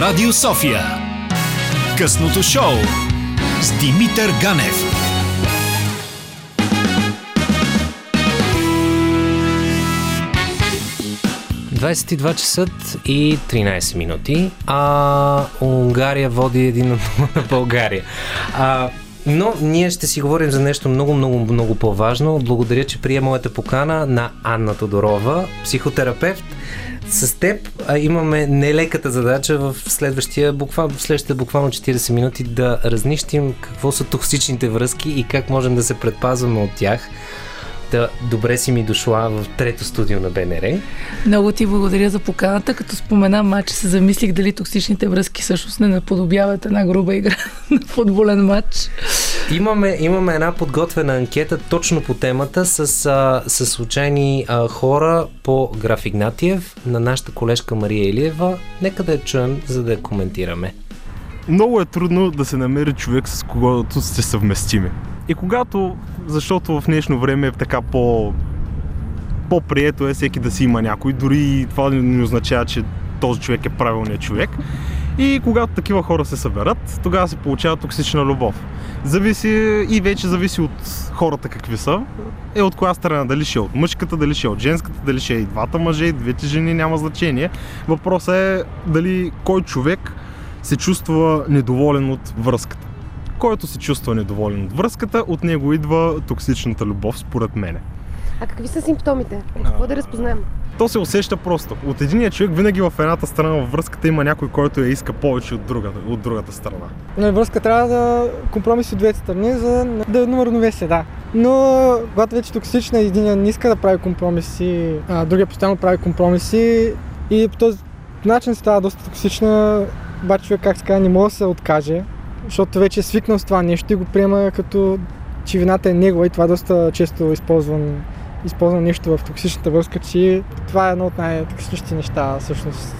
Радио София. Късното шоу с Димитър Ганев. ...22 часа и 13 минути, а Унгария води един на България. А, но ние ще си говорим за нещо много, много, много по-важно. Благодаря, че прие моята покана на Анна Тодорова, психотерапевт. С теб а, имаме нелеката задача в следващия, буквал, в следващите буквално 40 минути да разнищим какво са токсичните връзки и как можем да се предпазваме от тях да добре си ми дошла в трето студио на БНР. Много ти благодаря за поканата. Като спомена матч, се замислих дали токсичните връзки всъщност не наподобяват една груба игра на футболен матч. Имаме, имаме една подготвена анкета точно по темата с, а, с случайни а, хора по Граф Игнатиев на нашата колежка Мария Илиева. Нека да я чуем, за да я коментираме. Много е трудно да се намери човек, с когото сте съвместими. И когато, защото в днешно време е така по по-прието е всеки да си има някой, дори и това не означава, че този човек е правилният човек. И когато такива хора се съберат, тогава се получава токсична любов. Зависи и вече зависи от хората какви са. Е от коя страна, дали ще е от мъжката, дали ще е от женската, дали ще е и двата мъже, и двете жени, няма значение. Въпросът е дали кой човек се чувства недоволен от връзката. Който се чувства недоволен от връзката, от него идва токсичната любов, според мене. А какви са симптомите? Какво да разпознаем? То се усеща просто. От единия човек винаги в едната страна във връзката има някой, който я иска повече от другата, от другата страна. Но връзка трябва да компромиси от двете страни, за да има равновесие, да. Но когато вече е токсична, един не иска да прави компромиси, а другия постоянно прави компромиси и по този начин става доста токсична, обаче човек, как се казва, не може да се откаже, защото вече е свикнал с това нещо и го приема като че вината е негова и това е доста често използван, използван нещо в токсичната връзка, че това е едно от най-токсичните неща, всъщност,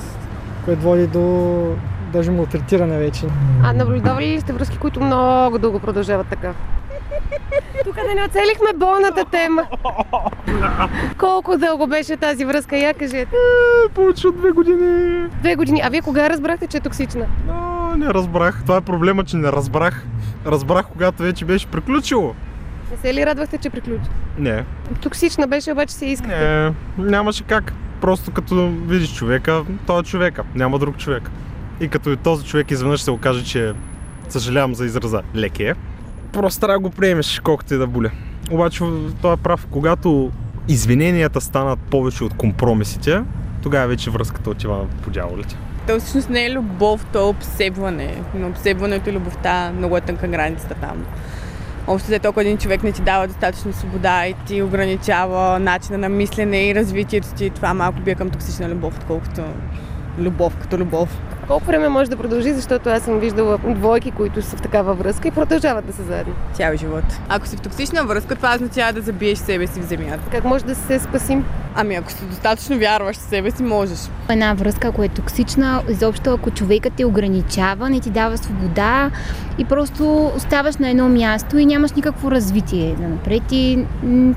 което води до даже малтретиране вече. А наблюдавали ли сте връзки, които много дълго продължават така? Тук да не оцелихме болната тема. Колко дълго беше тази връзка? Я кажете. Е, повече от две години. Две години. А вие кога разбрахте, че е токсична? Не разбрах. Това е проблема, че не разбрах. Разбрах, когато вече беше приключило. Не се ли радвахте, че приключи? Не. Токсична беше, обаче се искате. Не, нямаше как. Просто като видиш човека, той е човека. Няма друг човек. И като и този човек изведнъж се окаже, че съжалявам за израза, леке е, просто трябва да го приемеш, колкото и да боля. Обаче той е прав, когато извиненията станат повече от компромисите, тогава вече връзката отива по дяволите. То всъщност не е любов, то е обсебване. Но обсебването и любовта много е тънка границата там. Общо за толкова един човек не ти дава достатъчно свобода и ти ограничава начина на мислене и развитието ти. Това малко бие към токсична любов, отколкото любов като любов. Колко време може да продължи, защото аз съм виждала двойки, които са в такава връзка и продължават да са заедно. Цял живот. Ако си в токсична връзка, това означава да забиеш себе си в земята. Как може да се спасим? Ами ако си достатъчно вярваш в себе си, можеш. Една връзка, ако е токсична, изобщо ако човекът те ограничава, не ти дава свобода и просто оставаш на едно място и нямаш никакво развитие за напред и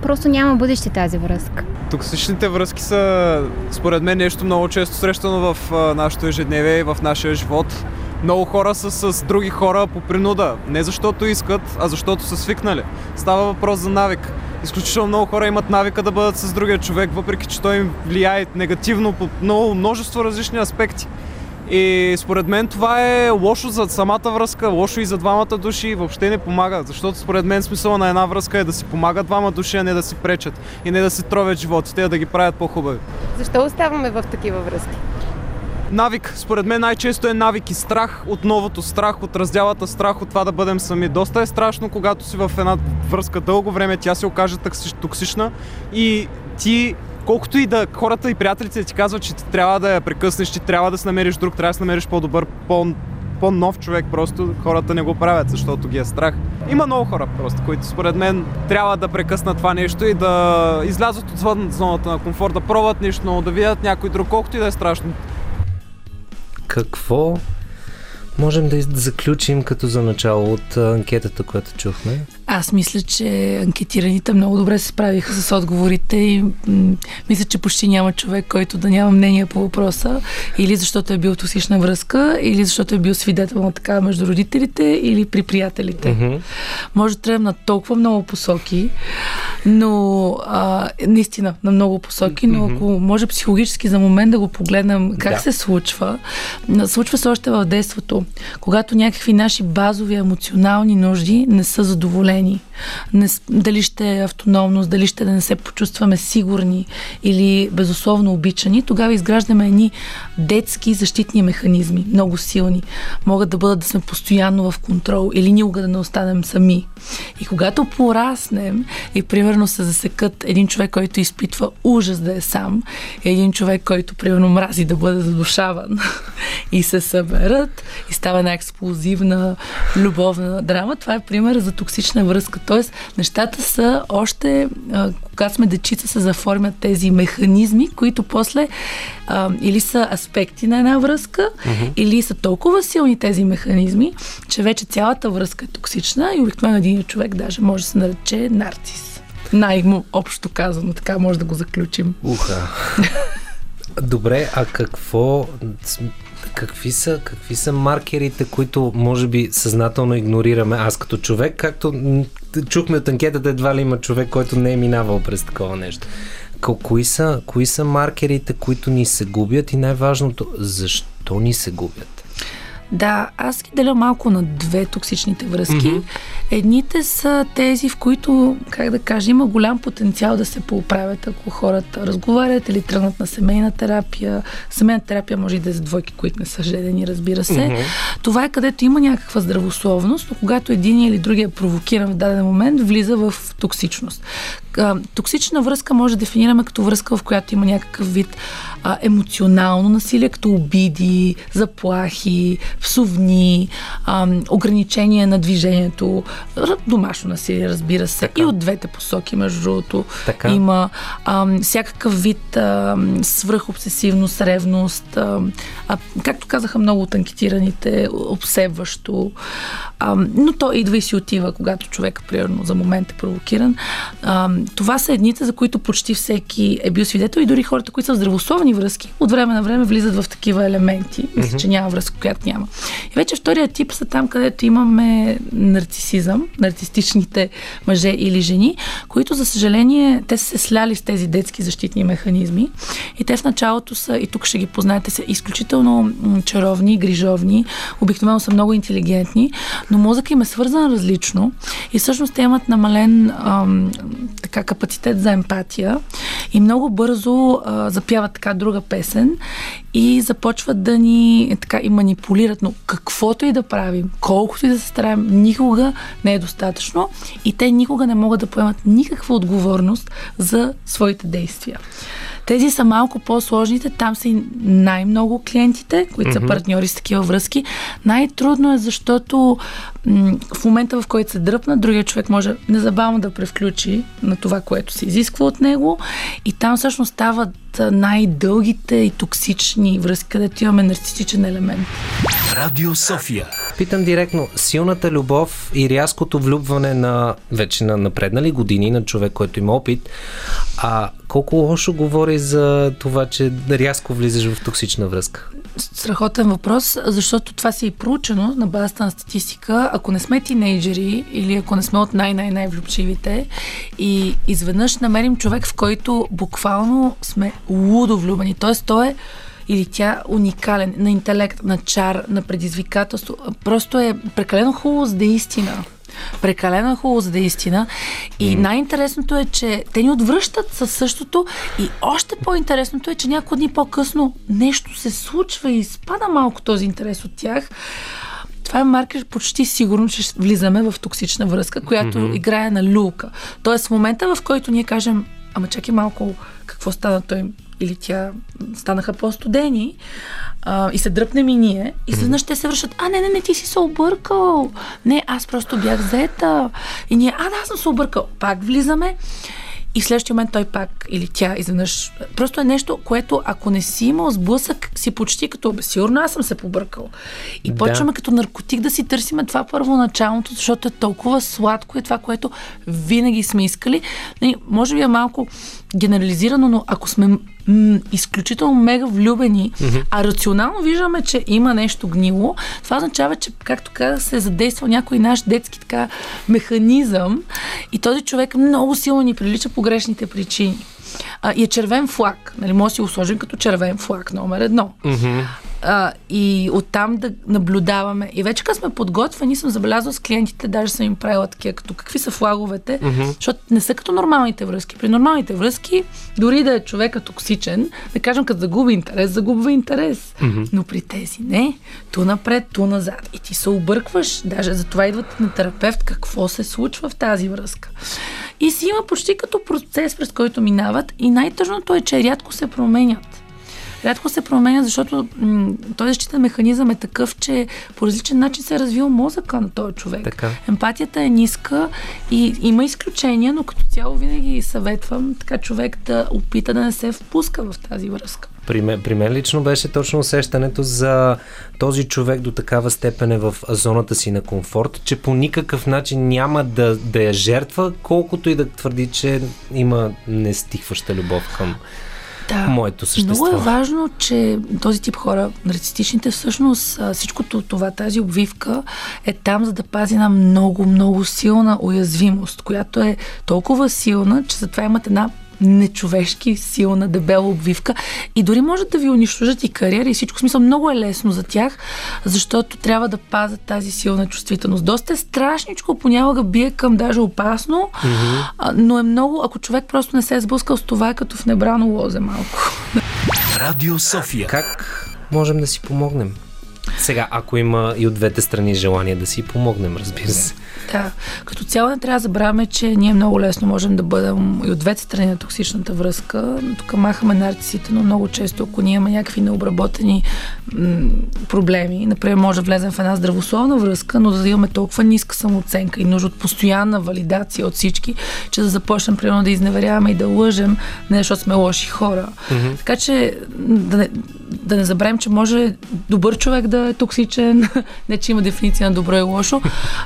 просто няма бъдеще тази връзка. Токсичните връзки са, според мен, нещо много често срещано в нашето ежедневие и в нашия живот. Много хора са с други хора по принуда. Не защото искат, а защото са свикнали. Става въпрос за навик. Изключително много хора имат навика да бъдат с другия човек, въпреки че той им влияе негативно по много, множество различни аспекти. И според мен това е лошо за самата връзка, лошо и за двамата души и въобще не помага. Защото според мен смисъла на една връзка е да си помагат двама души, а не да си пречат. И не да си тровят животите, а да ги правят по-хубави. Защо оставаме в такива връзки? Навик. Според мен най-често е навик и страх от новото, страх от разделата, страх от това да бъдем сами. Доста е страшно, когато си в една връзка дълго време, тя се окаже токсична и ти колкото и да хората и приятелите ти казват, че ти трябва да я прекъснеш, че трябва да си намериш друг, трябва да си намериш по-добър, по- по-нов човек, просто хората не го правят, защото ги е страх. Има много хора просто, които според мен трябва да прекъснат това нещо и да излязат от зоната на комфорт, да пробват нещо ново, да видят някой друг, колкото и да е страшно какво можем да заключим като за начало от анкетата, която чухме? Аз мисля, че анкетираните много добре се справиха с отговорите и м- мисля, че почти няма човек, който да няма мнение по въпроса. Или защото е бил токсична връзка, или защото е бил свидетел на така между родителите, или при приятелите. Мгм. Може да тръгнем на толкова много посоки, но а, наистина на много посоки, но ако може психологически за момент да го погледнем как Да. се случва, случва се още в детството, когато някакви наши базови емоционални нужди не са задоволени. Не, дали ще е автономност, дали ще да не се почувстваме сигурни или безусловно обичани, тогава изграждаме едни детски защитни механизми, много силни. Могат да бъдат да сме постоянно в контрол или никога да не останем сами. И когато пораснем и примерно се засекат един човек, който изпитва ужас да е сам, и един човек, който примерно мрази да бъде задушаван и се съберат и става една експлозивна любовна драма, това е пример за токсична връзка. Тоест, нещата са още, а, когато сме дечица, се заформят тези механизми, които после а, или са аспекти на една връзка, или са толкова силни тези механизми, че вече цялата връзка е токсична и обикновено един човек даже може да се нарече нарцис. Най-общо казано, така може да го заключим. Уха. Добре, а какво... Какви са, какви са маркерите, които може би съзнателно игнорираме? Аз като човек, както чухме от анкетата, едва ли има човек, който не е минавал през такова нещо. Ко- Кои са, кои са маркерите, които ни се губят и най-важното, защо ни се губят? Да, аз ги деля малко на две токсичните връзки. Мгм. Едните са тези, в които, как да кажа, има голям потенциал да се поправят, ако хората разговарят или тръгнат на семейна терапия. Семейна терапия може и да е за двойки, които не са жедени, разбира се. Мгм. Това е където има някаква здравословност, но когато един или другия е провокиран в даден момент, влиза в токсичност. А, Токсична връзка може да дефинираме като връзка, в която има някакъв вид а, емоционално насилие, като обиди, заплахи, псовни, а, ограничение на движението, домашно насилие, разбира се, Така. и от двете посоки, между другото. Така. Има а, всякакъв вид а, свръхобсесивност, ревност, а, а, както казаха много от анкетираните, обсебващо. А, но то идва и си отива, когато човек, примерно, за момент е провокиран. А, това са едните, за които почти всеки е бил свидетел и дори хората, които са в здравословни връзки, от време на време влизат в такива елементи. Мисля, че няма връзка, която няма. И вече втория тип са там, където имаме нарцисизъм, нарцистичните мъже или жени, които, за съжаление, те са се сляли с тези детски защитни механизми. И те в началото са, и тук ще ги познаете, са изключително чаровни, грижовни, обикновено са много интелигентни, но мозък им е свързан различно и всъщност те имат намален ам, така, капацитет за емпатия и много бързо а, запяват така друга песен и започват да ни е, така и манипулират. Но каквото и да правим, колкото и да се стараем, никога не е достатъчно и те никога не могат да поемат никаква отговорност за своите действия. Тези са малко по-сложните, там са и най-много клиентите, които са партньори с такива връзки. Най-трудно е, защото м- в момента, в който се дръпна, другия човек може незабавно да превключи на това, което се изисква от него. И там всъщност стават а, най-дългите и токсични връзки, където имаме нарцистичен елемент. Радио София. Питам директно, силната любов и рязкото влюбване на вече на напреднали години на човек, който има опит, а колко лошо говори за това, че рязко влизаш в токсична връзка? Страхотен въпрос, защото това си е проучено на базата на статистика. Ако не сме тинейджери или ако не сме от най-най-най-влюбчивите и изведнъж намерим човек, в който буквално сме лудо влюбени, т.е. той е или тя уникален на интелект, на чар, на предизвикателство. Просто е прекалено хубаво за да е истина. Прекалено е хубаво, за да е истина. И най-интересното е, че те ни отвръщат със същото. И още по-интересното е, че няколко дни по-късно нещо се случва и спада малко този интерес от тях. Това е маркер почти сигурно, че влизаме в токсична връзка, която mm-hmm. играе на люлка. Тоест, в момента, в който ние кажем, ама чакай малко, какво стана той или тя станаха по-студени а, и се дръпнем и ние, и изведнъж те се връщат, а не, не, не, ти си се объркал. Не, аз просто бях взета. И ние, а да, аз съм се объркал. Пак влизаме и в следващия момент той пак или тя изведнъж. Просто е нещо, което ако не си имал сблъсък, си почти като сигурно аз съм се побъркал. И Да. почваме като наркотик да си търсиме това първоначалното, защото е толкова сладко и това, което винаги сме искали. Нали, може би е малко генерализирано, но ако сме м- изключително мега влюбени, mm-hmm. а рационално виждаме, че има нещо гнило, това означава, че, както казах, се е задействал някой наш детски така механизъм и този човек много силно ни прилича по грешните причини. А, и е червен флаг. Нали, може да си го сложим като червен флаг номер едно. Мгм. А, и оттам да наблюдаваме. И вече като сме подготвени, съм забелязала с клиентите, даже съм им правила такива, като какви са флаговете, Мгм. защото не са като нормалните връзки. При нормалните връзки, дори да е човека токсичен, да кажем, като загуби интерес, загубва интерес. Мгм. Но при тези не. Ту напред, ту назад. И ти се объркваш. Даже затова идват на терапевт какво се случва в тази връзка. И си има почти като процес, през който минават. И най-тъжното е, че рядко се променят. Рядко се променя, защото м- този защитен механизъм е такъв, че по различен начин се е развил мозъка на този човек. Така. Емпатията е ниска и има изключения, но като цяло винаги съветвам така човек да опита да не се впуска в тази връзка. При мен, при мен лично беше точно усещането за този човек до такава степен е в зоната си на комфорт, че по никакъв начин няма да, да я жертва, колкото и да твърди, че има нестихваща любов към Да. моето същество. Много е важно, че този тип хора, нарцистичните, всъщност всичкото това, тази обвивка е там, за да пази една много, много силна уязвимост, която е толкова силна, че затова имат една нечовешки, силна, дебела обвивка и дори може да ви унищожат и кариера и всичко. Смисъл много е лесно за тях, защото трябва да пазят тази силна чувствителност. Доста е страшничко, понякога бие към даже опасно, а, но е много, ако човек просто не се е сблъскал с това, е като в небрано лозе малко. Радио София. Как можем да си помогнем? Сега, ако има и от двете страни желание да си помогнем, разбира се. Да, като цяло не трябва да забравяме, че ние много лесно можем да бъдем и от двете страни на токсичната връзка. Тук махаме нарцисите, но много често, ако ние имаме някакви необработени м- проблеми, например, може да влезем в една здравословна връзка, но да имаме толкова ниска самооценка и нужда от постоянна валидация от всички, че да започнем, примерно, да изневеряваме и да лъжем, не защото сме лоши хора. Мгм. Така че да не, да не забравим, че може добър човек да е токсичен, не че има дефиниция на добро и лошо,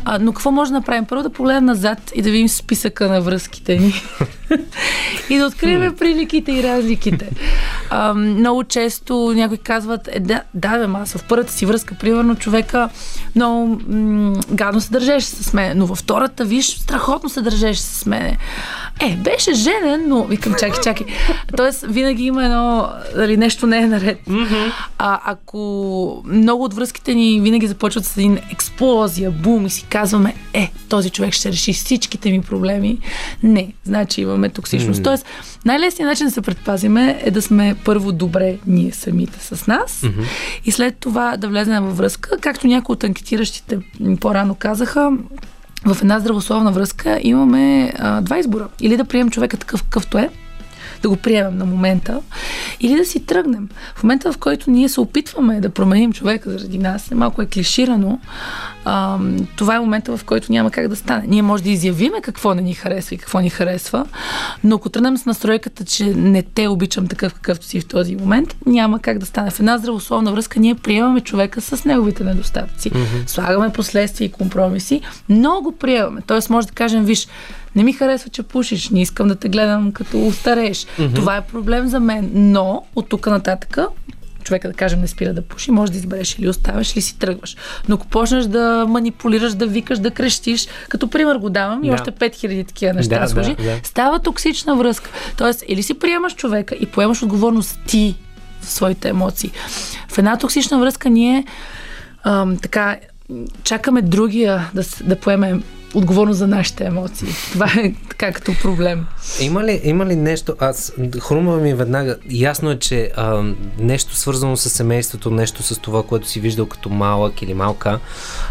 а, но какво може да направим? Първо да погледнем назад и да видим списъка на връзките ни и да открием приликите и разликите. А, много често някои казват, е, да, да, бе, аз в първата си връзка, примерно, човека много м- гадно се държеше с мен, но във втората, виж, страхотно се държеше с мен. Е, беше женен, но викам, чакай, чакай. Тоест, винаги има едно, дали нещо не е наред. А ако много от връзките ни винаги започват с един експлозия, бум и си казваме, е, този човек ще реши всичките ми проблеми, не, значи имаме токсичност. Тоест, най-лесният начин да се предпазиме е да сме първо добре ние самите с нас Мгм. и след това да влезем във връзка, както някои от анкетиращите по-рано казаха, в една здравословна връзка имаме а, два избора. Или да приемем човека такъв какъвто е, да го приемем на момента, или да си тръгнем. В момента, в който ние се опитваме да променим човека заради нас, е малко е клиширано, а, това е момента, в който няма как да стане. Ние може да изявиме какво не ни харесва и какво ни харесва, но ако тръгнем с настройката, че не те обичам такъв какъвто си в този момент, няма как да стане. В една здравословна връзка ние приемаме човека с неговите недостатъци. Слагаме последствия и компромиси, но го приемаме. Тоест може да кажем, виж, не ми харесва, че пушиш, не искам да те гледам като устарееш. Това е проблем за мен, но от тук нататъка човека, да кажем, не спира да пуши, може да избереш или оставаш, или си тръгваш. Но ако почнеш да манипулираш, да викаш, да крещиш, като пример го давам и Да. още 5000 такива неща Да, служи, да, да. става токсична връзка. Тоест, или си приемаш човека и поемаш отговорност ти в своите емоции. В една токсична връзка ние ам, така чакаме другия да, да поеме отговорност за нашите емоции. Това е така като проблем. Има ли, има ли нещо, аз хрумва ми веднага, ясно е, че а, нещо свързано с семейството, нещо с това, което си виждал като малък или малка,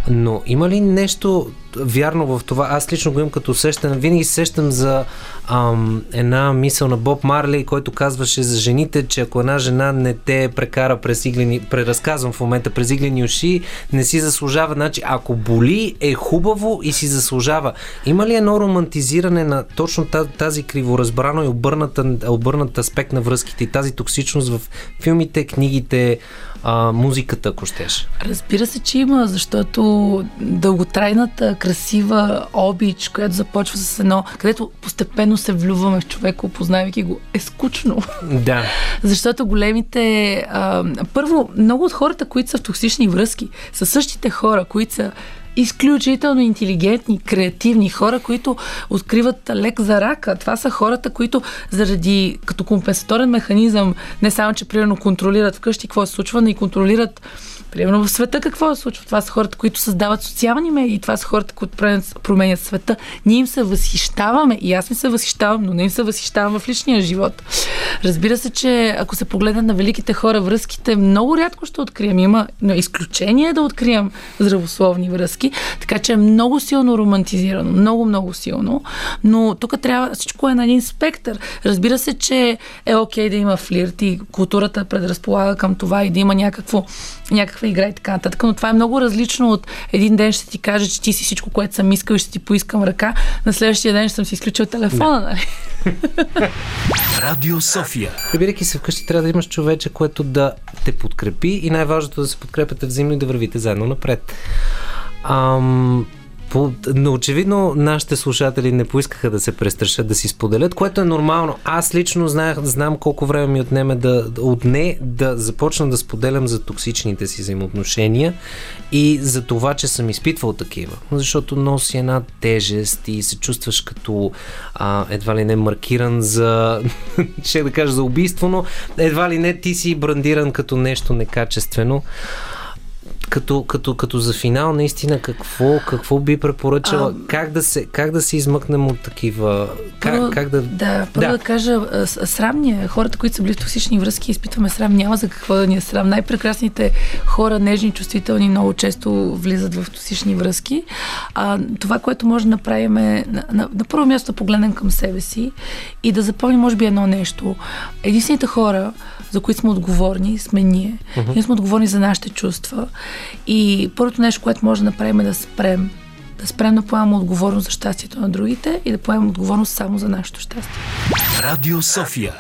но има ли нещо вярно в това. Аз лично го имам като усещане. Винаги се сещам за ам, една мисъл на Боб Марли, който казваше за жените, че ако една жена не те прекара през иглени, преразказвам в момента, през иглени уши, не си заслужава. Значи, ако боли, е хубаво и си заслужава. Има ли едно романтизиране на точно тази криворазбрано и обърната, обърната аспект на връзките и тази токсичност в филмите, книгите, а, музиката, ако щеш? Разбира се, че има, защото дълготрайната, красива обич, която започва с едно, където постепенно се влюваме в човека, опознавайки го, е скучно. Да. защото големите... А, първо, много от хората, които са в токсични връзки, са същите хора, които са изключително интелигентни, креативни хора, които откриват лек за рака. Това са хората, които заради като компенсаторен механизъм не само, че примерно контролират вкъщи какво се случва, но и контролират Примерно в света какво се случва? Това са хората, които създават социални медии, това са хората, които променят света. Ние им се възхищаваме и аз ми се възхищавам, но не им се възхищавам в личния живот. Разбира се, че ако се погледнат на великите хора, връзките много рядко ще открием. Има но изключение е да открием здравословни връзки, така че е много силно романтизирано, много, много силно. Но тук трябва всичко е на един спектър. Разбира се, че е окей okay да има флирт и културата предразполага към това и да има някакво, някакво някаква игра и така нататък. Но това е много различно от един ден ще ти кажа, че ти си всичко, което съм искал и ще ти поискам ръка. На следващия ден ще съм си изключил телефона, да. нали? Радио София. Прибирайки се вкъщи, трябва да имаш човече, което да те подкрепи и най-важното да се подкрепяте взаимно и да вървите заедно напред. Ам, по, но очевидно нашите слушатели не поискаха да се престрашат, да си споделят, което е нормално. Аз лично знаех, знам колко време ми отнеме да, отне да започна да споделям за токсичните си взаимоотношения и за това, че съм изпитвал такива. Защото носи една тежест и се чувстваш като а, едва ли не маркиран за, ще да кажа за убийство, но едва ли не ти си брандиран като нещо некачествено като, като, като за финал, наистина, какво, какво би препоръчала? А, как, да се, как да се измъкнем от такива... Как, първо, как да... Да, първо да. да кажа, срамния. Хората, които са били в токсични връзки, изпитваме срам. Няма за какво да ни е срам. Най-прекрасните хора, нежни, чувствителни, много често влизат в токсични връзки. А, това, което може да направим е на, на, на първо място да погледнем към себе си и да запомним, може би, едно нещо. Единствените хора, за които сме отговорни, сме ние. Uh-huh. Ние сме отговорни за нашите чувства. И първото нещо, което може да направим е да спрем. Да спрем да поемаме отговорност за щастието на другите и да поемем отговорност само за нашето щастие. Радио София.